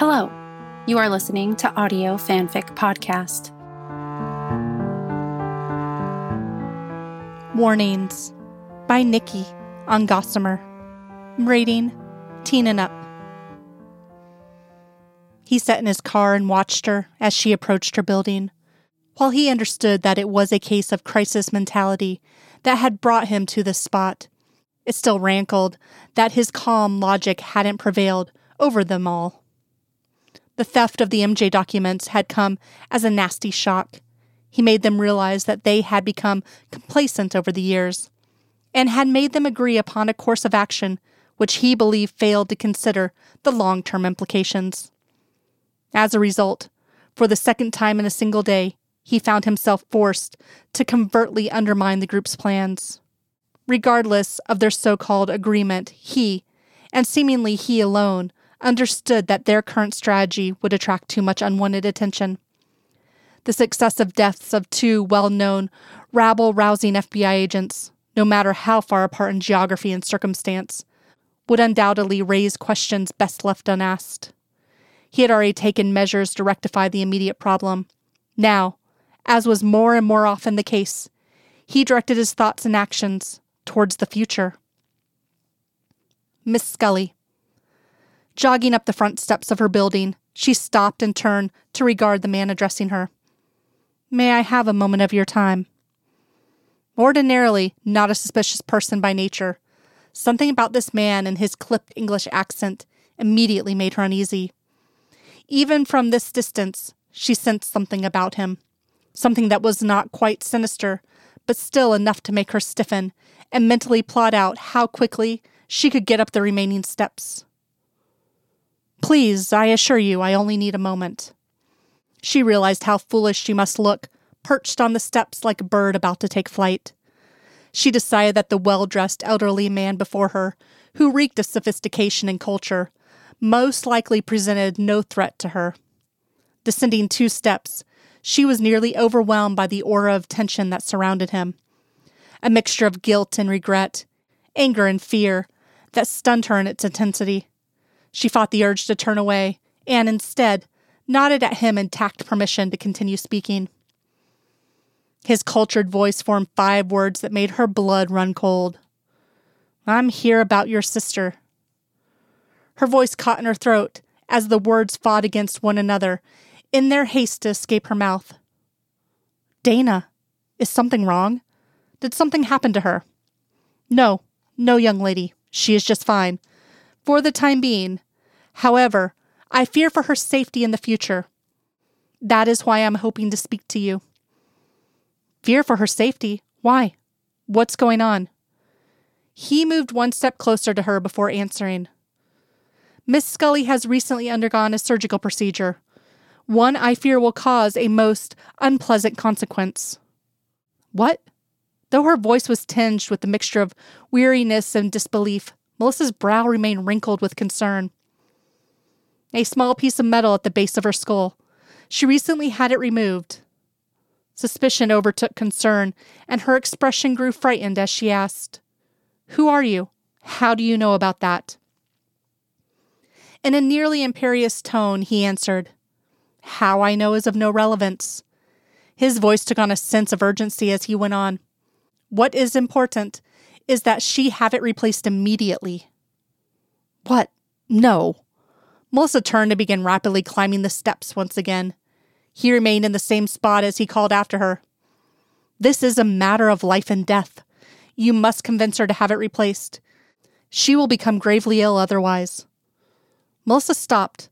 Hello, you are listening to Audio Fanfic Podcast. Warnings by Nikki on Gossamer. Rating Teen and Up. He sat in his car and watched her as she approached her building. While he understood that it was a case of crisis mentality that had brought him to this spot, it still rankled that his calm logic hadn't prevailed over them all. The theft of the MJ documents had come as a nasty shock. He made them realize that they had become complacent over the years and had made them agree upon a course of action which he believed failed to consider the long term implications. As a result, for the second time in a single day, he found himself forced to covertly undermine the group's plans. Regardless of their so called agreement, he, and seemingly he alone, understood that their current strategy would attract too much unwanted attention. The successive deaths of two well known, rabble rousing FBI agents, no matter how far apart in geography and circumstance, would undoubtedly raise questions best left unasked. He had already taken measures to rectify the immediate problem. Now, as was more and more often the case, he directed his thoughts and actions towards the future. Miss Scully. Jogging up the front steps of her building, she stopped and turned to regard the man addressing her. May I have a moment of your time? Ordinarily not a suspicious person by nature, something about this man and his clipped English accent immediately made her uneasy. Even from this distance, she sensed something about him, something that was not quite sinister, but still enough to make her stiffen and mentally plot out how quickly she could get up the remaining steps. Please, I assure you, I only need a moment. She realized how foolish she must look, perched on the steps like a bird about to take flight. She decided that the well dressed elderly man before her, who reeked of sophistication and culture, most likely presented no threat to her. Descending two steps, she was nearly overwhelmed by the aura of tension that surrounded him. A mixture of guilt and regret, anger and fear, that stunned her in its intensity. She fought the urge to turn away, and instead, nodded at him and tacked permission to continue speaking. His cultured voice formed five words that made her blood run cold. I'm here about your sister. Her voice caught in her throat as the words fought against one another in their haste to escape her mouth. Dana, is something wrong? Did something happen to her? No, no, young lady. She is just fine. For the time being. However, I fear for her safety in the future. That is why I'm hoping to speak to you. Fear for her safety? Why? What's going on? He moved one step closer to her before answering. Miss Scully has recently undergone a surgical procedure, one I fear will cause a most unpleasant consequence. What? Though her voice was tinged with a mixture of weariness and disbelief, Melissa's brow remained wrinkled with concern a small piece of metal at the base of her skull. She recently had it removed. Suspicion overtook concern, and her expression grew frightened as she asked, Who are you? How do you know about that? In a nearly imperious tone, he answered, How I know is of no relevance. His voice took on a sense of urgency as he went on. What is important is that she have it replaced immediately. What? No. Melissa turned and began rapidly climbing the steps once again. He remained in the same spot as he called after her. This is a matter of life and death. You must convince her to have it replaced. She will become gravely ill otherwise. Melissa stopped,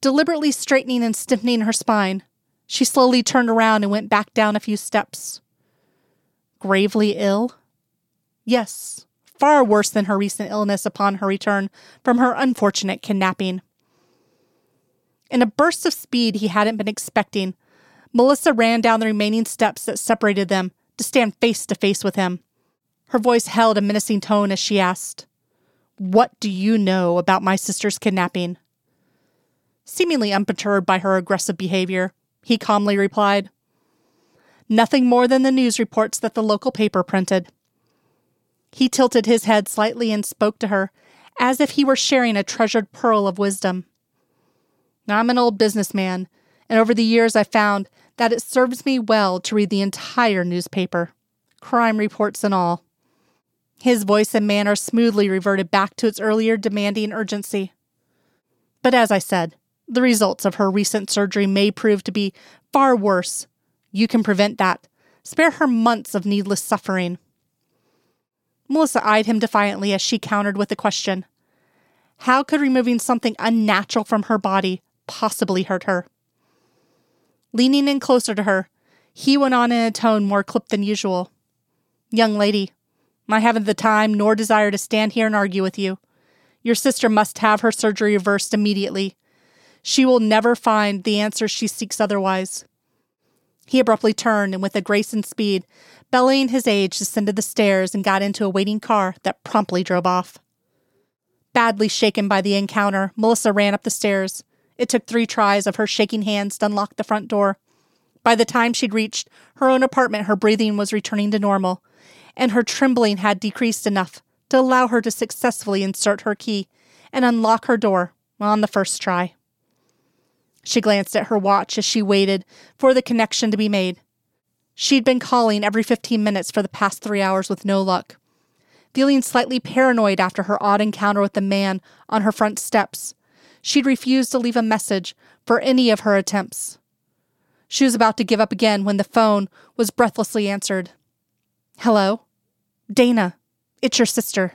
deliberately straightening and stiffening her spine. She slowly turned around and went back down a few steps. Gravely ill? Yes, far worse than her recent illness upon her return from her unfortunate kidnapping. In a burst of speed he hadn't been expecting, Melissa ran down the remaining steps that separated them to stand face to face with him. Her voice held a menacing tone as she asked, What do you know about my sister's kidnapping? Seemingly unperturbed by her aggressive behavior, he calmly replied, Nothing more than the news reports that the local paper printed. He tilted his head slightly and spoke to her as if he were sharing a treasured pearl of wisdom. I'm an old businessman, and over the years I've found that it serves me well to read the entire newspaper, crime reports and all. His voice and manner smoothly reverted back to its earlier demanding urgency. But as I said, the results of her recent surgery may prove to be far worse. You can prevent that. Spare her months of needless suffering. Melissa eyed him defiantly as she countered with a question How could removing something unnatural from her body possibly hurt her? Leaning in closer to her, he went on in a tone more clipped than usual. Young lady, I haven't the time nor desire to stand here and argue with you. Your sister must have her surgery reversed immediately. She will never find the answer she seeks otherwise. He abruptly turned and, with a grace and speed, bellying his age, descended the stairs and got into a waiting car that promptly drove off. Badly shaken by the encounter, Melissa ran up the stairs. It took three tries of her shaking hands to unlock the front door. By the time she'd reached her own apartment, her breathing was returning to normal, and her trembling had decreased enough to allow her to successfully insert her key and unlock her door on the first try. She glanced at her watch as she waited for the connection to be made. She'd been calling every 15 minutes for the past three hours with no luck. Feeling slightly paranoid after her odd encounter with the man on her front steps, she'd refused to leave a message for any of her attempts. She was about to give up again when the phone was breathlessly answered. Hello? Dana, it's your sister.